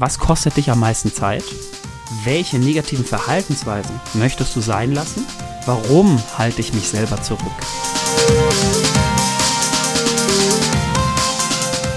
Was kostet dich am meisten Zeit? Welche negativen Verhaltensweisen möchtest du sein lassen? Warum halte ich mich selber zurück?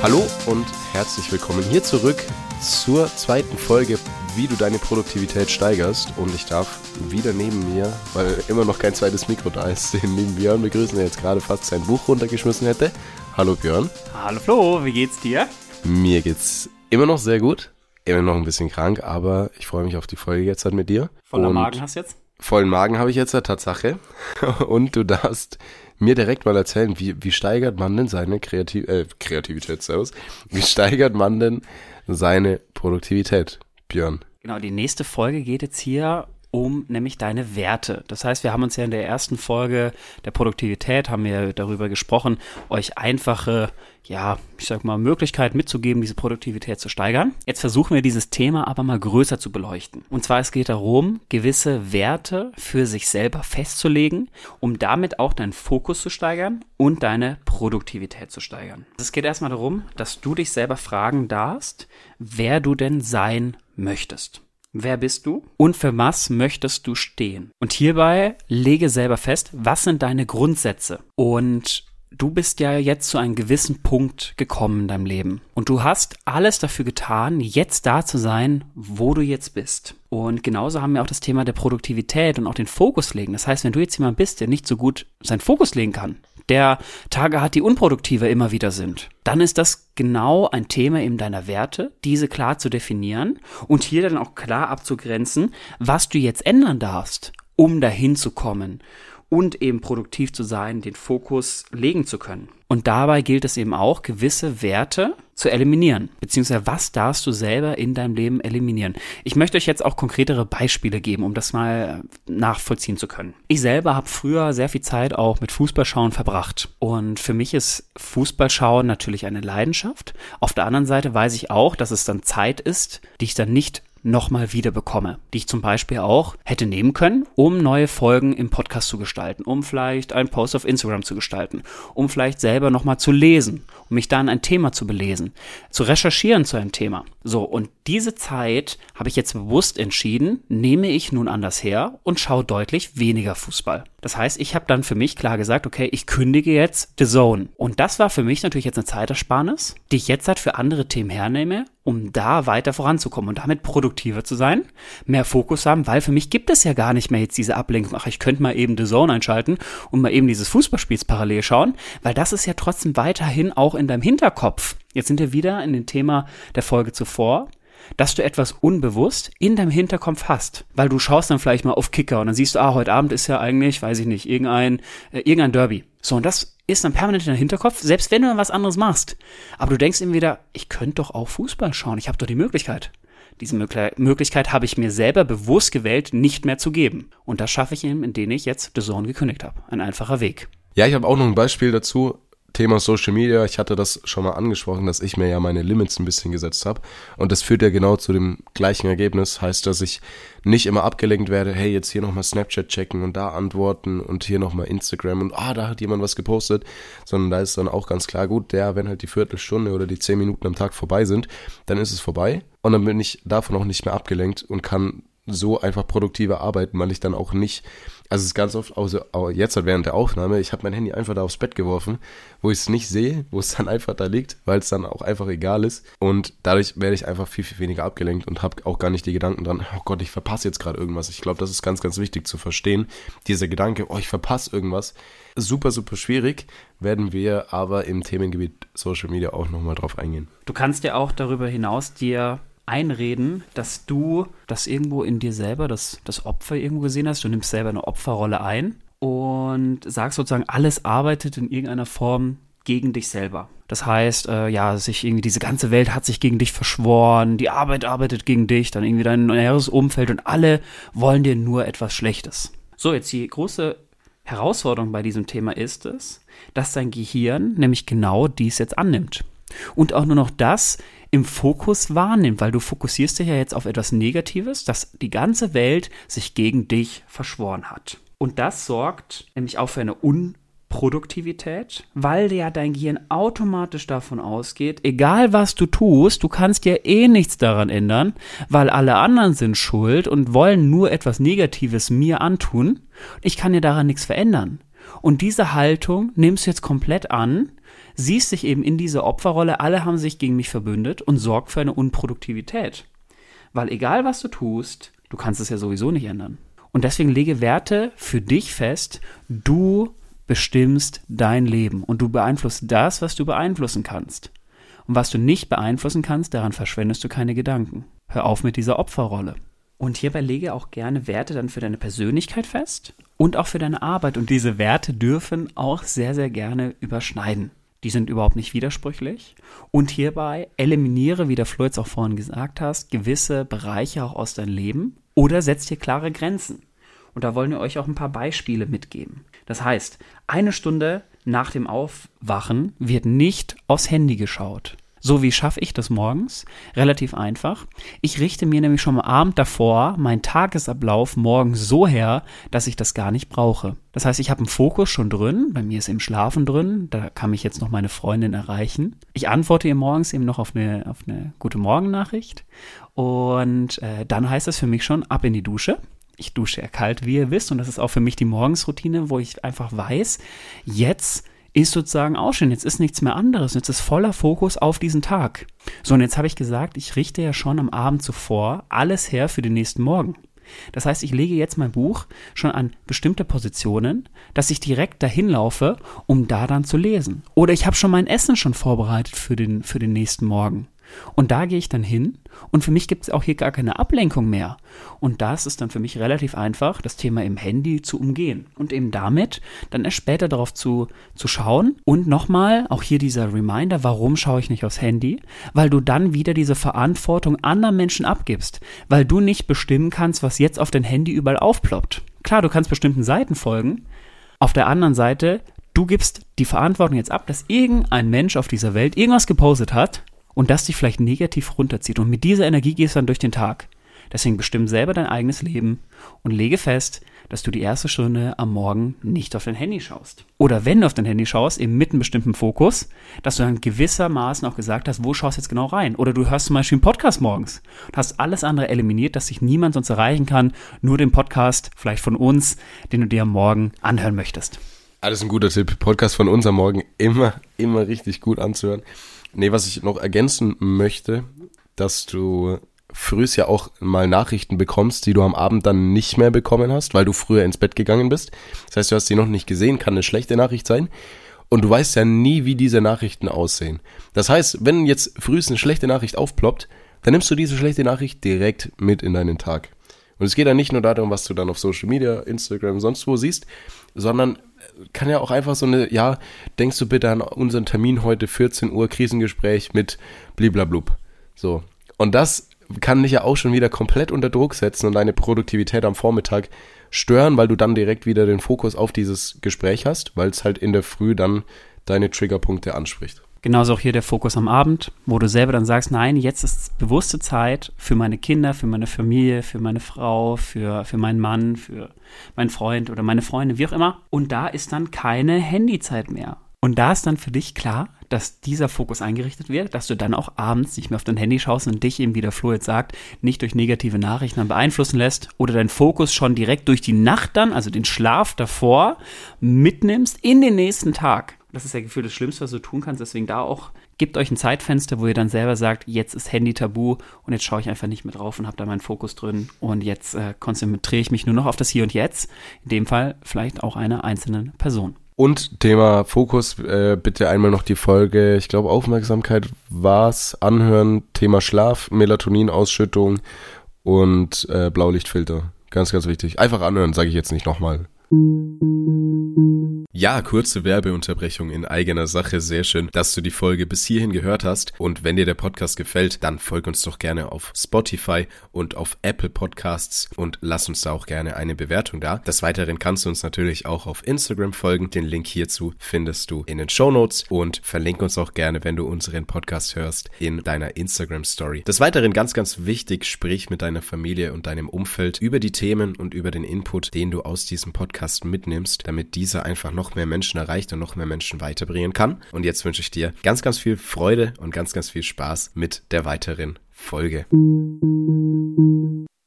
Hallo und herzlich willkommen hier zurück zur zweiten Folge, wie du deine Produktivität steigerst. Und ich darf wieder neben mir, weil immer noch kein zweites Mikro da ist, den lieben Björn begrüßen, der jetzt gerade fast sein Buch runtergeschmissen hätte. Hallo Björn. Hallo Flo, wie geht's dir? Mir geht's immer noch sehr gut immer noch ein bisschen krank, aber ich freue mich auf die Folge jetzt halt mit dir. Voller Magen hast du jetzt? Vollen Magen habe ich jetzt, Tatsache. Und du darfst mir direkt mal erzählen, wie, wie steigert man denn seine Kreativ äh, Kreativität, servus, wie steigert man denn seine Produktivität, Björn? Genau, die nächste Folge geht jetzt hier um nämlich deine Werte. Das heißt, wir haben uns ja in der ersten Folge der Produktivität, haben wir darüber gesprochen, euch einfache, ja, ich sag mal, Möglichkeiten mitzugeben, diese Produktivität zu steigern. Jetzt versuchen wir dieses Thema aber mal größer zu beleuchten. Und zwar, es geht darum, gewisse Werte für sich selber festzulegen, um damit auch deinen Fokus zu steigern und deine Produktivität zu steigern. Es geht erstmal darum, dass du dich selber fragen darfst, wer du denn sein möchtest. Wer bist du und für was möchtest du stehen? Und hierbei lege selber fest, was sind deine Grundsätze? Und du bist ja jetzt zu einem gewissen Punkt gekommen in deinem Leben. Und du hast alles dafür getan, jetzt da zu sein, wo du jetzt bist. Und genauso haben wir auch das Thema der Produktivität und auch den Fokus legen. Das heißt, wenn du jetzt jemand bist, der nicht so gut seinen Fokus legen kann, der Tage hat, die unproduktiver immer wieder sind, dann ist das genau ein Thema eben deiner Werte, diese klar zu definieren und hier dann auch klar abzugrenzen, was du jetzt ändern darfst, um dahin zu kommen und eben produktiv zu sein, den Fokus legen zu können. Und dabei gilt es eben auch, gewisse Werte zu eliminieren. Beziehungsweise was darfst du selber in deinem Leben eliminieren? Ich möchte euch jetzt auch konkretere Beispiele geben, um das mal nachvollziehen zu können. Ich selber habe früher sehr viel Zeit auch mit Fußballschauen verbracht. Und für mich ist Fußballschauen natürlich eine Leidenschaft. Auf der anderen Seite weiß ich auch, dass es dann Zeit ist, die ich dann nicht nochmal wieder bekomme, die ich zum Beispiel auch hätte nehmen können, um neue Folgen im Podcast zu gestalten, um vielleicht einen Post auf Instagram zu gestalten, um vielleicht selber nochmal zu lesen, um mich dann ein Thema zu belesen, zu recherchieren zu einem Thema. So, und diese Zeit habe ich jetzt bewusst entschieden, nehme ich nun anders her und schaue deutlich weniger Fußball. Das heißt, ich habe dann für mich klar gesagt, okay, ich kündige jetzt The Zone. Und das war für mich natürlich jetzt eine Zeitersparnis, die ich jetzt halt für andere Themen hernehme, um da weiter voranzukommen und damit produktiver zu sein, mehr Fokus haben, weil für mich gibt es ja gar nicht mehr jetzt diese Ablenkung, ach, ich könnte mal eben The Zone einschalten und mal eben dieses Fußballspiels parallel schauen, weil das ist ja trotzdem weiterhin auch in deinem Hinterkopf. Jetzt sind wir wieder in dem Thema der Folge zuvor dass du etwas unbewusst in deinem Hinterkopf hast. Weil du schaust dann vielleicht mal auf Kicker und dann siehst du, ah, heute Abend ist ja eigentlich, weiß ich nicht, irgendein, äh, irgendein Derby. So, und das ist dann permanent in deinem Hinterkopf, selbst wenn du dann was anderes machst. Aber du denkst immer wieder, ich könnte doch auch Fußball schauen, ich habe doch die Möglichkeit. Diese Möglichkeit habe ich mir selber bewusst gewählt, nicht mehr zu geben. Und das schaffe ich eben, indem ich jetzt The Zone gekündigt habe. Ein einfacher Weg. Ja, ich habe auch noch ein Beispiel dazu. Thema Social Media, ich hatte das schon mal angesprochen, dass ich mir ja meine Limits ein bisschen gesetzt habe. Und das führt ja genau zu dem gleichen Ergebnis. Heißt, dass ich nicht immer abgelenkt werde, hey, jetzt hier nochmal Snapchat checken und da antworten und hier nochmal Instagram und ah, da hat jemand was gepostet. Sondern da ist dann auch ganz klar gut, der, wenn halt die Viertelstunde oder die zehn Minuten am Tag vorbei sind, dann ist es vorbei. Und dann bin ich davon auch nicht mehr abgelenkt und kann so einfach produktiver arbeiten, weil ich dann auch nicht also es ist ganz oft, also jetzt halt während der Aufnahme, ich habe mein Handy einfach da aufs Bett geworfen, wo ich es nicht sehe, wo es dann einfach da liegt, weil es dann auch einfach egal ist. Und dadurch werde ich einfach viel, viel weniger abgelenkt und habe auch gar nicht die Gedanken dran, oh Gott, ich verpasse jetzt gerade irgendwas. Ich glaube, das ist ganz, ganz wichtig zu verstehen. Dieser Gedanke, oh, ich verpasse irgendwas. Super, super schwierig, werden wir aber im Themengebiet Social Media auch nochmal drauf eingehen. Du kannst ja auch darüber hinaus dir einreden, dass du das irgendwo in dir selber, das, das Opfer irgendwo gesehen hast. Du nimmst selber eine Opferrolle ein und sagst sozusagen, alles arbeitet in irgendeiner Form gegen dich selber. Das heißt, äh, ja, sich irgendwie diese ganze Welt hat sich gegen dich verschworen, die Arbeit arbeitet gegen dich, dann irgendwie dein näheres Umfeld und alle wollen dir nur etwas Schlechtes. So, jetzt die große Herausforderung bei diesem Thema ist es, dass dein Gehirn nämlich genau dies jetzt annimmt. Und auch nur noch das im Fokus wahrnimmt, weil du fokussierst dich ja jetzt auf etwas Negatives, dass die ganze Welt sich gegen dich verschworen hat. Und das sorgt nämlich auch für eine Produktivität, weil ja dein Gehirn automatisch davon ausgeht, egal was du tust, du kannst ja eh nichts daran ändern, weil alle anderen sind schuld und wollen nur etwas Negatives mir antun. Ich kann ja daran nichts verändern. Und diese Haltung nimmst du jetzt komplett an, siehst dich eben in dieser Opferrolle, alle haben sich gegen mich verbündet und sorgt für eine Unproduktivität. Weil egal was du tust, du kannst es ja sowieso nicht ändern. Und deswegen lege Werte für dich fest, du bestimmst dein Leben und du beeinflusst das, was du beeinflussen kannst. Und was du nicht beeinflussen kannst, daran verschwendest du keine Gedanken. Hör auf mit dieser Opferrolle. Und hierbei lege auch gerne Werte dann für deine Persönlichkeit fest und auch für deine Arbeit. Und diese Werte dürfen auch sehr, sehr gerne überschneiden. Die sind überhaupt nicht widersprüchlich. Und hierbei eliminiere, wie der Flo jetzt auch vorhin gesagt hast, gewisse Bereiche auch aus deinem Leben oder setz dir klare Grenzen. Und da wollen wir euch auch ein paar Beispiele mitgeben. Das heißt, eine Stunde nach dem Aufwachen wird nicht aufs Handy geschaut. So wie schaffe ich das morgens? Relativ einfach. Ich richte mir nämlich schon am Abend davor meinen Tagesablauf morgens so her, dass ich das gar nicht brauche. Das heißt, ich habe einen Fokus schon drin, bei mir ist im Schlafen drin, da kann mich jetzt noch meine Freundin erreichen. Ich antworte ihr morgens eben noch auf eine, auf eine gute Morgennachricht und äh, dann heißt es für mich schon ab in die Dusche ich dusche ja kalt, wie ihr wisst. Und das ist auch für mich die Morgensroutine, wo ich einfach weiß, jetzt ist sozusagen auch schon, jetzt ist nichts mehr anderes. Jetzt ist voller Fokus auf diesen Tag. So, und jetzt habe ich gesagt, ich richte ja schon am Abend zuvor alles her für den nächsten Morgen. Das heißt, ich lege jetzt mein Buch schon an bestimmte Positionen, dass ich direkt dahin laufe, um da dann zu lesen. Oder ich habe schon mein Essen schon vorbereitet für den, für den nächsten Morgen. Und da gehe ich dann hin und für mich gibt es auch hier gar keine Ablenkung mehr. Und das ist dann für mich relativ einfach, das Thema im Handy zu umgehen und eben damit dann erst später darauf zu, zu schauen. Und nochmal, auch hier dieser Reminder, warum schaue ich nicht aufs Handy? Weil du dann wieder diese Verantwortung anderen Menschen abgibst, weil du nicht bestimmen kannst, was jetzt auf dein Handy überall aufploppt. Klar, du kannst bestimmten Seiten folgen. Auf der anderen Seite, du gibst die Verantwortung jetzt ab, dass irgendein Mensch auf dieser Welt irgendwas gepostet hat und das dich vielleicht negativ runterzieht. Und mit dieser Energie gehst du dann durch den Tag. Deswegen bestimm selber dein eigenes Leben und lege fest, dass du die erste Stunde am Morgen nicht auf dein Handy schaust. Oder wenn du auf dein Handy schaust, eben mit einem bestimmten Fokus, dass du dann gewissermaßen auch gesagt hast, wo schaust du jetzt genau rein? Oder du hörst zum Beispiel einen Podcast morgens und hast alles andere eliminiert, dass sich niemand sonst erreichen kann, nur den Podcast, vielleicht von uns, den du dir am Morgen anhören möchtest. Alles ein guter Tipp. Podcast von uns am Morgen immer, immer richtig gut anzuhören. Nee, was ich noch ergänzen möchte, dass du frühst ja auch mal Nachrichten bekommst, die du am Abend dann nicht mehr bekommen hast, weil du früher ins Bett gegangen bist. Das heißt, du hast sie noch nicht gesehen, kann eine schlechte Nachricht sein. Und du weißt ja nie, wie diese Nachrichten aussehen. Das heißt, wenn jetzt frühst eine schlechte Nachricht aufploppt, dann nimmst du diese schlechte Nachricht direkt mit in deinen Tag. Und es geht dann nicht nur darum, was du dann auf Social Media, Instagram, sonst wo siehst, sondern kann ja auch einfach so eine, ja, denkst du bitte an unseren Termin heute 14 Uhr Krisengespräch mit bliblablub. So. Und das kann dich ja auch schon wieder komplett unter Druck setzen und deine Produktivität am Vormittag stören, weil du dann direkt wieder den Fokus auf dieses Gespräch hast, weil es halt in der Früh dann deine Triggerpunkte anspricht. Genauso auch hier der Fokus am Abend, wo du selber dann sagst, nein, jetzt ist bewusste Zeit für meine Kinder, für meine Familie, für meine Frau, für, für meinen Mann, für meinen Freund oder meine Freunde, wie auch immer. Und da ist dann keine Handyzeit mehr. Und da ist dann für dich klar, dass dieser Fokus eingerichtet wird, dass du dann auch abends nicht mehr auf dein Handy schaust und dich eben, wie der Flo jetzt sagt, nicht durch negative Nachrichten dann beeinflussen lässt oder deinen Fokus schon direkt durch die Nacht dann, also den Schlaf davor, mitnimmst in den nächsten Tag. Das ist ja gefühlt das Schlimmste, was du tun kannst. Deswegen da auch, gebt euch ein Zeitfenster, wo ihr dann selber sagt, jetzt ist Handy tabu und jetzt schaue ich einfach nicht mehr drauf und habe da meinen Fokus drin. Und jetzt äh, konzentriere ich mich nur noch auf das Hier und Jetzt. In dem Fall vielleicht auch einer einzelnen Person. Und Thema Fokus, äh, bitte einmal noch die Folge, ich glaube Aufmerksamkeit war's, anhören, Thema Schlaf, Melatoninausschüttung und äh, Blaulichtfilter. Ganz, ganz wichtig. Einfach anhören, sage ich jetzt nicht nochmal. Ja, kurze Werbeunterbrechung in eigener Sache. Sehr schön, dass du die Folge bis hierhin gehört hast. Und wenn dir der Podcast gefällt, dann folg uns doch gerne auf Spotify und auf Apple Podcasts und lass uns da auch gerne eine Bewertung da. Des Weiteren kannst du uns natürlich auch auf Instagram folgen. Den Link hierzu findest du in den Show Notes und verlink uns auch gerne, wenn du unseren Podcast hörst, in deiner Instagram Story. Des Weiteren ganz, ganz wichtig, sprich mit deiner Familie und deinem Umfeld über die Themen und über den Input, den du aus diesem Podcast mitnimmst, damit dieser einfach noch mehr Menschen erreicht und noch mehr Menschen weiterbringen kann. Und jetzt wünsche ich dir ganz, ganz viel Freude und ganz, ganz viel Spaß mit der weiteren Folge.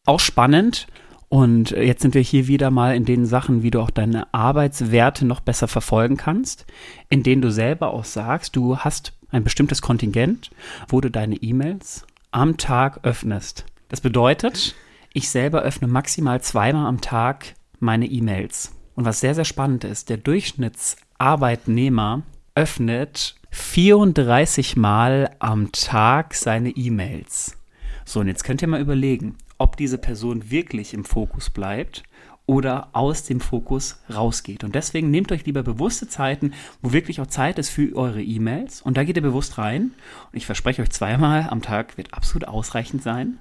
Auch spannend. Und jetzt sind wir hier wieder mal in den Sachen, wie du auch deine Arbeitswerte noch besser verfolgen kannst, in denen du selber auch sagst, du hast ein bestimmtes Kontingent, wo du deine E-Mails am Tag öffnest. Das bedeutet, ich selber öffne maximal zweimal am Tag meine E-Mails. Und was sehr, sehr spannend ist, der Durchschnittsarbeitnehmer öffnet 34 Mal am Tag seine E-Mails. So, und jetzt könnt ihr mal überlegen, ob diese Person wirklich im Fokus bleibt oder aus dem Fokus rausgeht. Und deswegen nehmt euch lieber bewusste Zeiten, wo wirklich auch Zeit ist für eure E-Mails. Und da geht ihr bewusst rein. Und ich verspreche euch zweimal am Tag wird absolut ausreichend sein.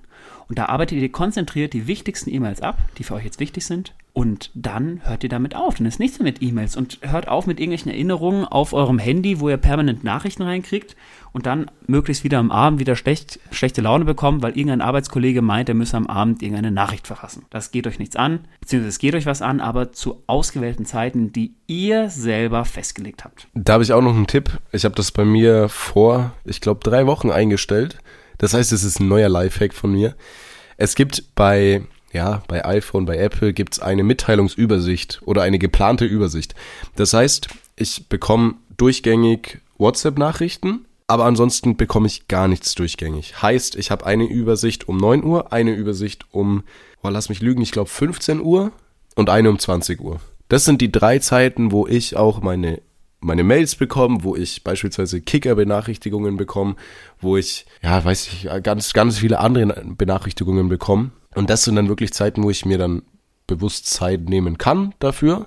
Und da arbeitet ihr konzentriert die wichtigsten E-Mails ab, die für euch jetzt wichtig sind. Und dann hört ihr damit auf. Dann ist nichts mehr mit E-Mails und hört auf mit irgendwelchen Erinnerungen auf eurem Handy, wo ihr permanent Nachrichten reinkriegt und dann möglichst wieder am Abend wieder schlecht, schlechte Laune bekommt, weil irgendein Arbeitskollege meint, er müsse am Abend irgendeine Nachricht verfassen. Das geht euch nichts an, beziehungsweise es geht euch was an, aber zu ausgewählten Zeiten, die ihr selber festgelegt habt. Da habe ich auch noch einen Tipp. Ich habe das bei mir vor, ich glaube, drei Wochen eingestellt. Das heißt, es ist ein neuer Lifehack von mir. Es gibt bei ja, bei iPhone, bei Apple gibt's eine Mitteilungsübersicht oder eine geplante Übersicht. Das heißt, ich bekomme durchgängig WhatsApp-Nachrichten, aber ansonsten bekomme ich gar nichts durchgängig. Heißt, ich habe eine Übersicht um 9 Uhr, eine Übersicht um, oh, lass mich lügen, ich glaube 15 Uhr und eine um 20 Uhr. Das sind die drei Zeiten, wo ich auch meine meine Mails bekomme, wo ich beispielsweise Kicker-Benachrichtigungen bekomme, wo ich, ja, weiß ich, ganz, ganz viele andere Benachrichtigungen bekomme. Und das sind dann wirklich Zeiten, wo ich mir dann bewusst Zeit nehmen kann dafür.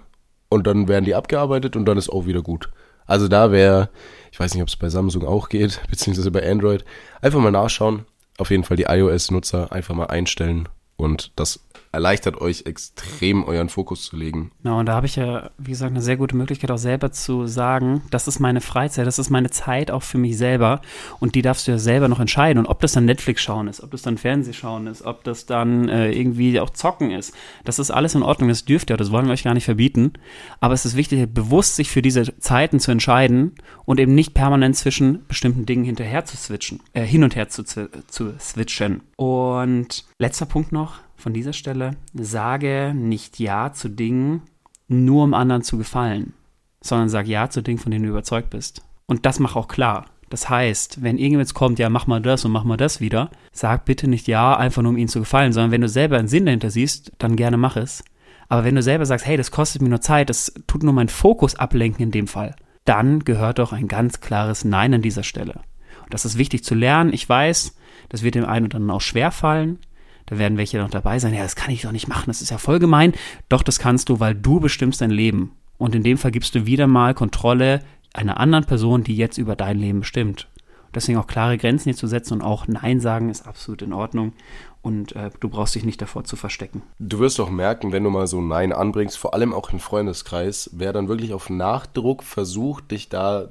Und dann werden die abgearbeitet und dann ist auch wieder gut. Also da wäre, ich weiß nicht, ob es bei Samsung auch geht, beziehungsweise bei Android, einfach mal nachschauen. Auf jeden Fall die iOS-Nutzer einfach mal einstellen und das erleichtert euch extrem, euren Fokus zu legen. Genau, und da habe ich ja, wie gesagt, eine sehr gute Möglichkeit auch selber zu sagen, das ist meine Freizeit, das ist meine Zeit auch für mich selber und die darfst du ja selber noch entscheiden. Und ob das dann Netflix schauen ist, ob das dann Fernsehschauen ist, ob das dann äh, irgendwie auch Zocken ist, das ist alles in Ordnung, das dürft ihr, das wollen wir euch gar nicht verbieten. Aber es ist wichtig, bewusst sich für diese Zeiten zu entscheiden und eben nicht permanent zwischen bestimmten Dingen hinterher zu switchen, äh, hin und her zu, zu switchen. Und letzter Punkt noch, von dieser Stelle, sage nicht Ja zu Dingen, nur um anderen zu gefallen, sondern sag Ja zu Dingen, von denen du überzeugt bist. Und das mach auch klar. Das heißt, wenn irgendwas kommt, ja, mach mal das und mach mal das wieder, sag bitte nicht Ja, einfach nur um ihnen zu gefallen, sondern wenn du selber einen Sinn dahinter siehst, dann gerne mach es. Aber wenn du selber sagst, hey, das kostet mir nur Zeit, das tut nur meinen Fokus ablenken in dem Fall, dann gehört doch ein ganz klares Nein an dieser Stelle. Und das ist wichtig zu lernen. Ich weiß, das wird dem einen oder anderen auch schwer fallen. Da werden welche noch dabei sein. Ja, das kann ich doch nicht machen. Das ist ja voll gemein. Doch, das kannst du, weil du bestimmst dein Leben. Und in dem Fall gibst du wieder mal Kontrolle einer anderen Person, die jetzt über dein Leben bestimmt. Deswegen auch klare Grenzen hier zu setzen und auch Nein sagen ist absolut in Ordnung. Und äh, du brauchst dich nicht davor zu verstecken. Du wirst auch merken, wenn du mal so Nein anbringst, vor allem auch im Freundeskreis, wer dann wirklich auf Nachdruck versucht, dich da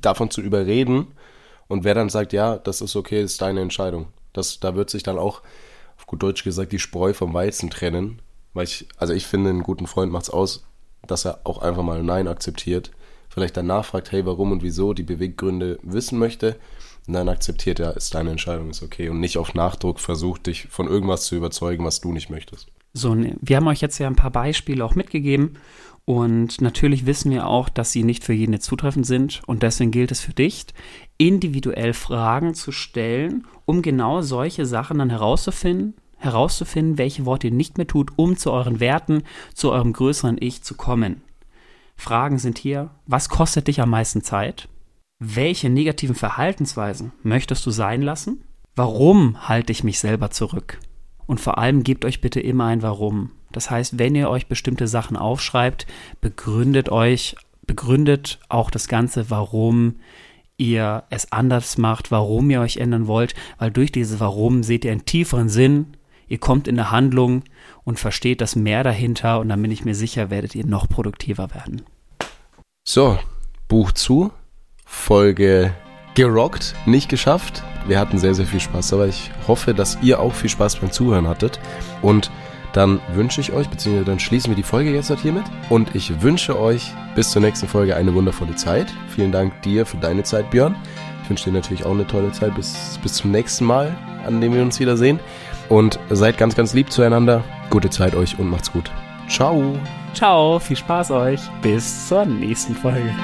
davon zu überreden und wer dann sagt, ja, das ist okay, ist deine Entscheidung. Das, da wird sich dann auch auf gut Deutsch gesagt, die Spreu vom Weizen trennen. Weil ich, also ich finde, einen guten Freund macht es aus, dass er auch einfach mal Nein akzeptiert. Vielleicht danach fragt, hey, warum und wieso, die Beweggründe wissen möchte. Und dann akzeptiert er, ist deine Entscheidung, ist okay. Und nicht auf Nachdruck versucht, dich von irgendwas zu überzeugen, was du nicht möchtest. So, wir haben euch jetzt ja ein paar Beispiele auch mitgegeben. Und natürlich wissen wir auch, dass sie nicht für jeden zutreffend sind. Und deswegen gilt es für dich, individuell Fragen zu stellen, um genau solche Sachen dann herauszufinden, herauszufinden, welche Worte ihr nicht mehr tut, um zu euren Werten, zu eurem größeren Ich zu kommen. Fragen sind hier, was kostet dich am meisten Zeit? Welche negativen Verhaltensweisen möchtest du sein lassen? Warum halte ich mich selber zurück? Und vor allem gebt euch bitte immer ein Warum. Das heißt, wenn ihr euch bestimmte Sachen aufschreibt, begründet euch, begründet auch das Ganze, warum ihr es anders macht, warum ihr euch ändern wollt, weil durch dieses Warum seht ihr einen tieferen Sinn, ihr kommt in der Handlung und versteht das mehr dahinter und dann bin ich mir sicher, werdet ihr noch produktiver werden. So, Buch zu, Folge gerockt, nicht geschafft. Wir hatten sehr, sehr viel Spaß, aber ich hoffe, dass ihr auch viel Spaß beim Zuhören hattet und dann wünsche ich euch, beziehungsweise dann schließen wir die Folge jetzt hiermit. Und ich wünsche euch bis zur nächsten Folge eine wundervolle Zeit. Vielen Dank dir für deine Zeit, Björn. Ich wünsche dir natürlich auch eine tolle Zeit. Bis, bis zum nächsten Mal, an dem wir uns wiedersehen. Und seid ganz, ganz lieb zueinander. Gute Zeit euch und macht's gut. Ciao. Ciao, viel Spaß euch. Bis zur nächsten Folge.